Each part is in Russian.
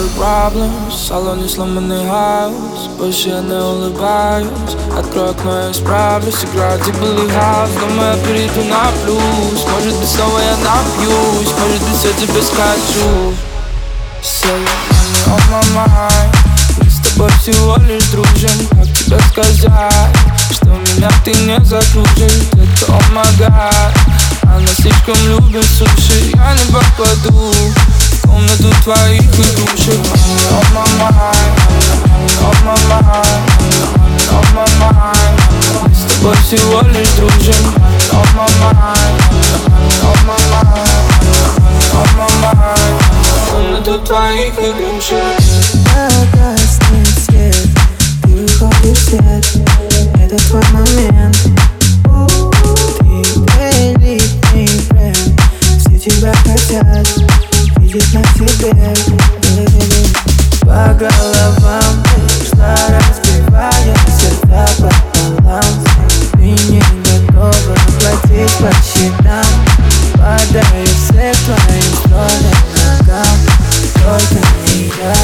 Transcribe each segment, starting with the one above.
got a problem, в салоне сломанный хаос Больше я не улыбаюсь Открой окно, я исправлюсь Играю дебилый хаус Думаю, я перейду на плюс Может быть, снова я напьюсь Может быть, я тебе скажу Say, money on my mind Мы с тобой всего лишь дружим Как тебе сказать Что меня ты не закружишь Детка, oh my god Она слишком любит суши Я не попаду твоих игрушек Money on my mind Money on my mind Money on my mind Мы с тобой всего лишь дружим Money on my mind Money on my mind Money on my mind Комнату твоих игрушек По головам шла, разбивая сердца пополам Ты не готова платить по счетам. Падаю всех твоим столик ногам. Только не я.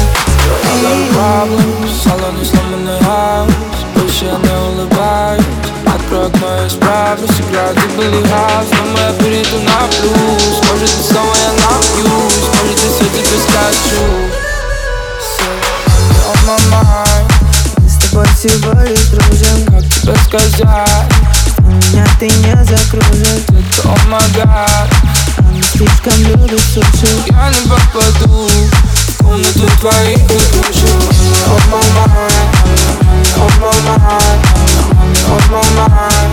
I got a problem, в салоне сломанный хаос Больше я не улыбаюсь. Открой окно, я исправлюсь Играю дебилый хаус Думаю, я перейду на плюс всего лишь дружим Как тебе сказать? Что меня ты не закружишь oh my god Она слишком любит суши Я не попаду в комнату твоих игрушек. On my mind on my mind on my mind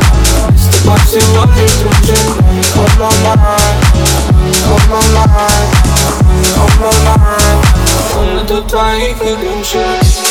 с тобой всего лишь дружим on my mind on my mind on my mind Комнату твоих игрушек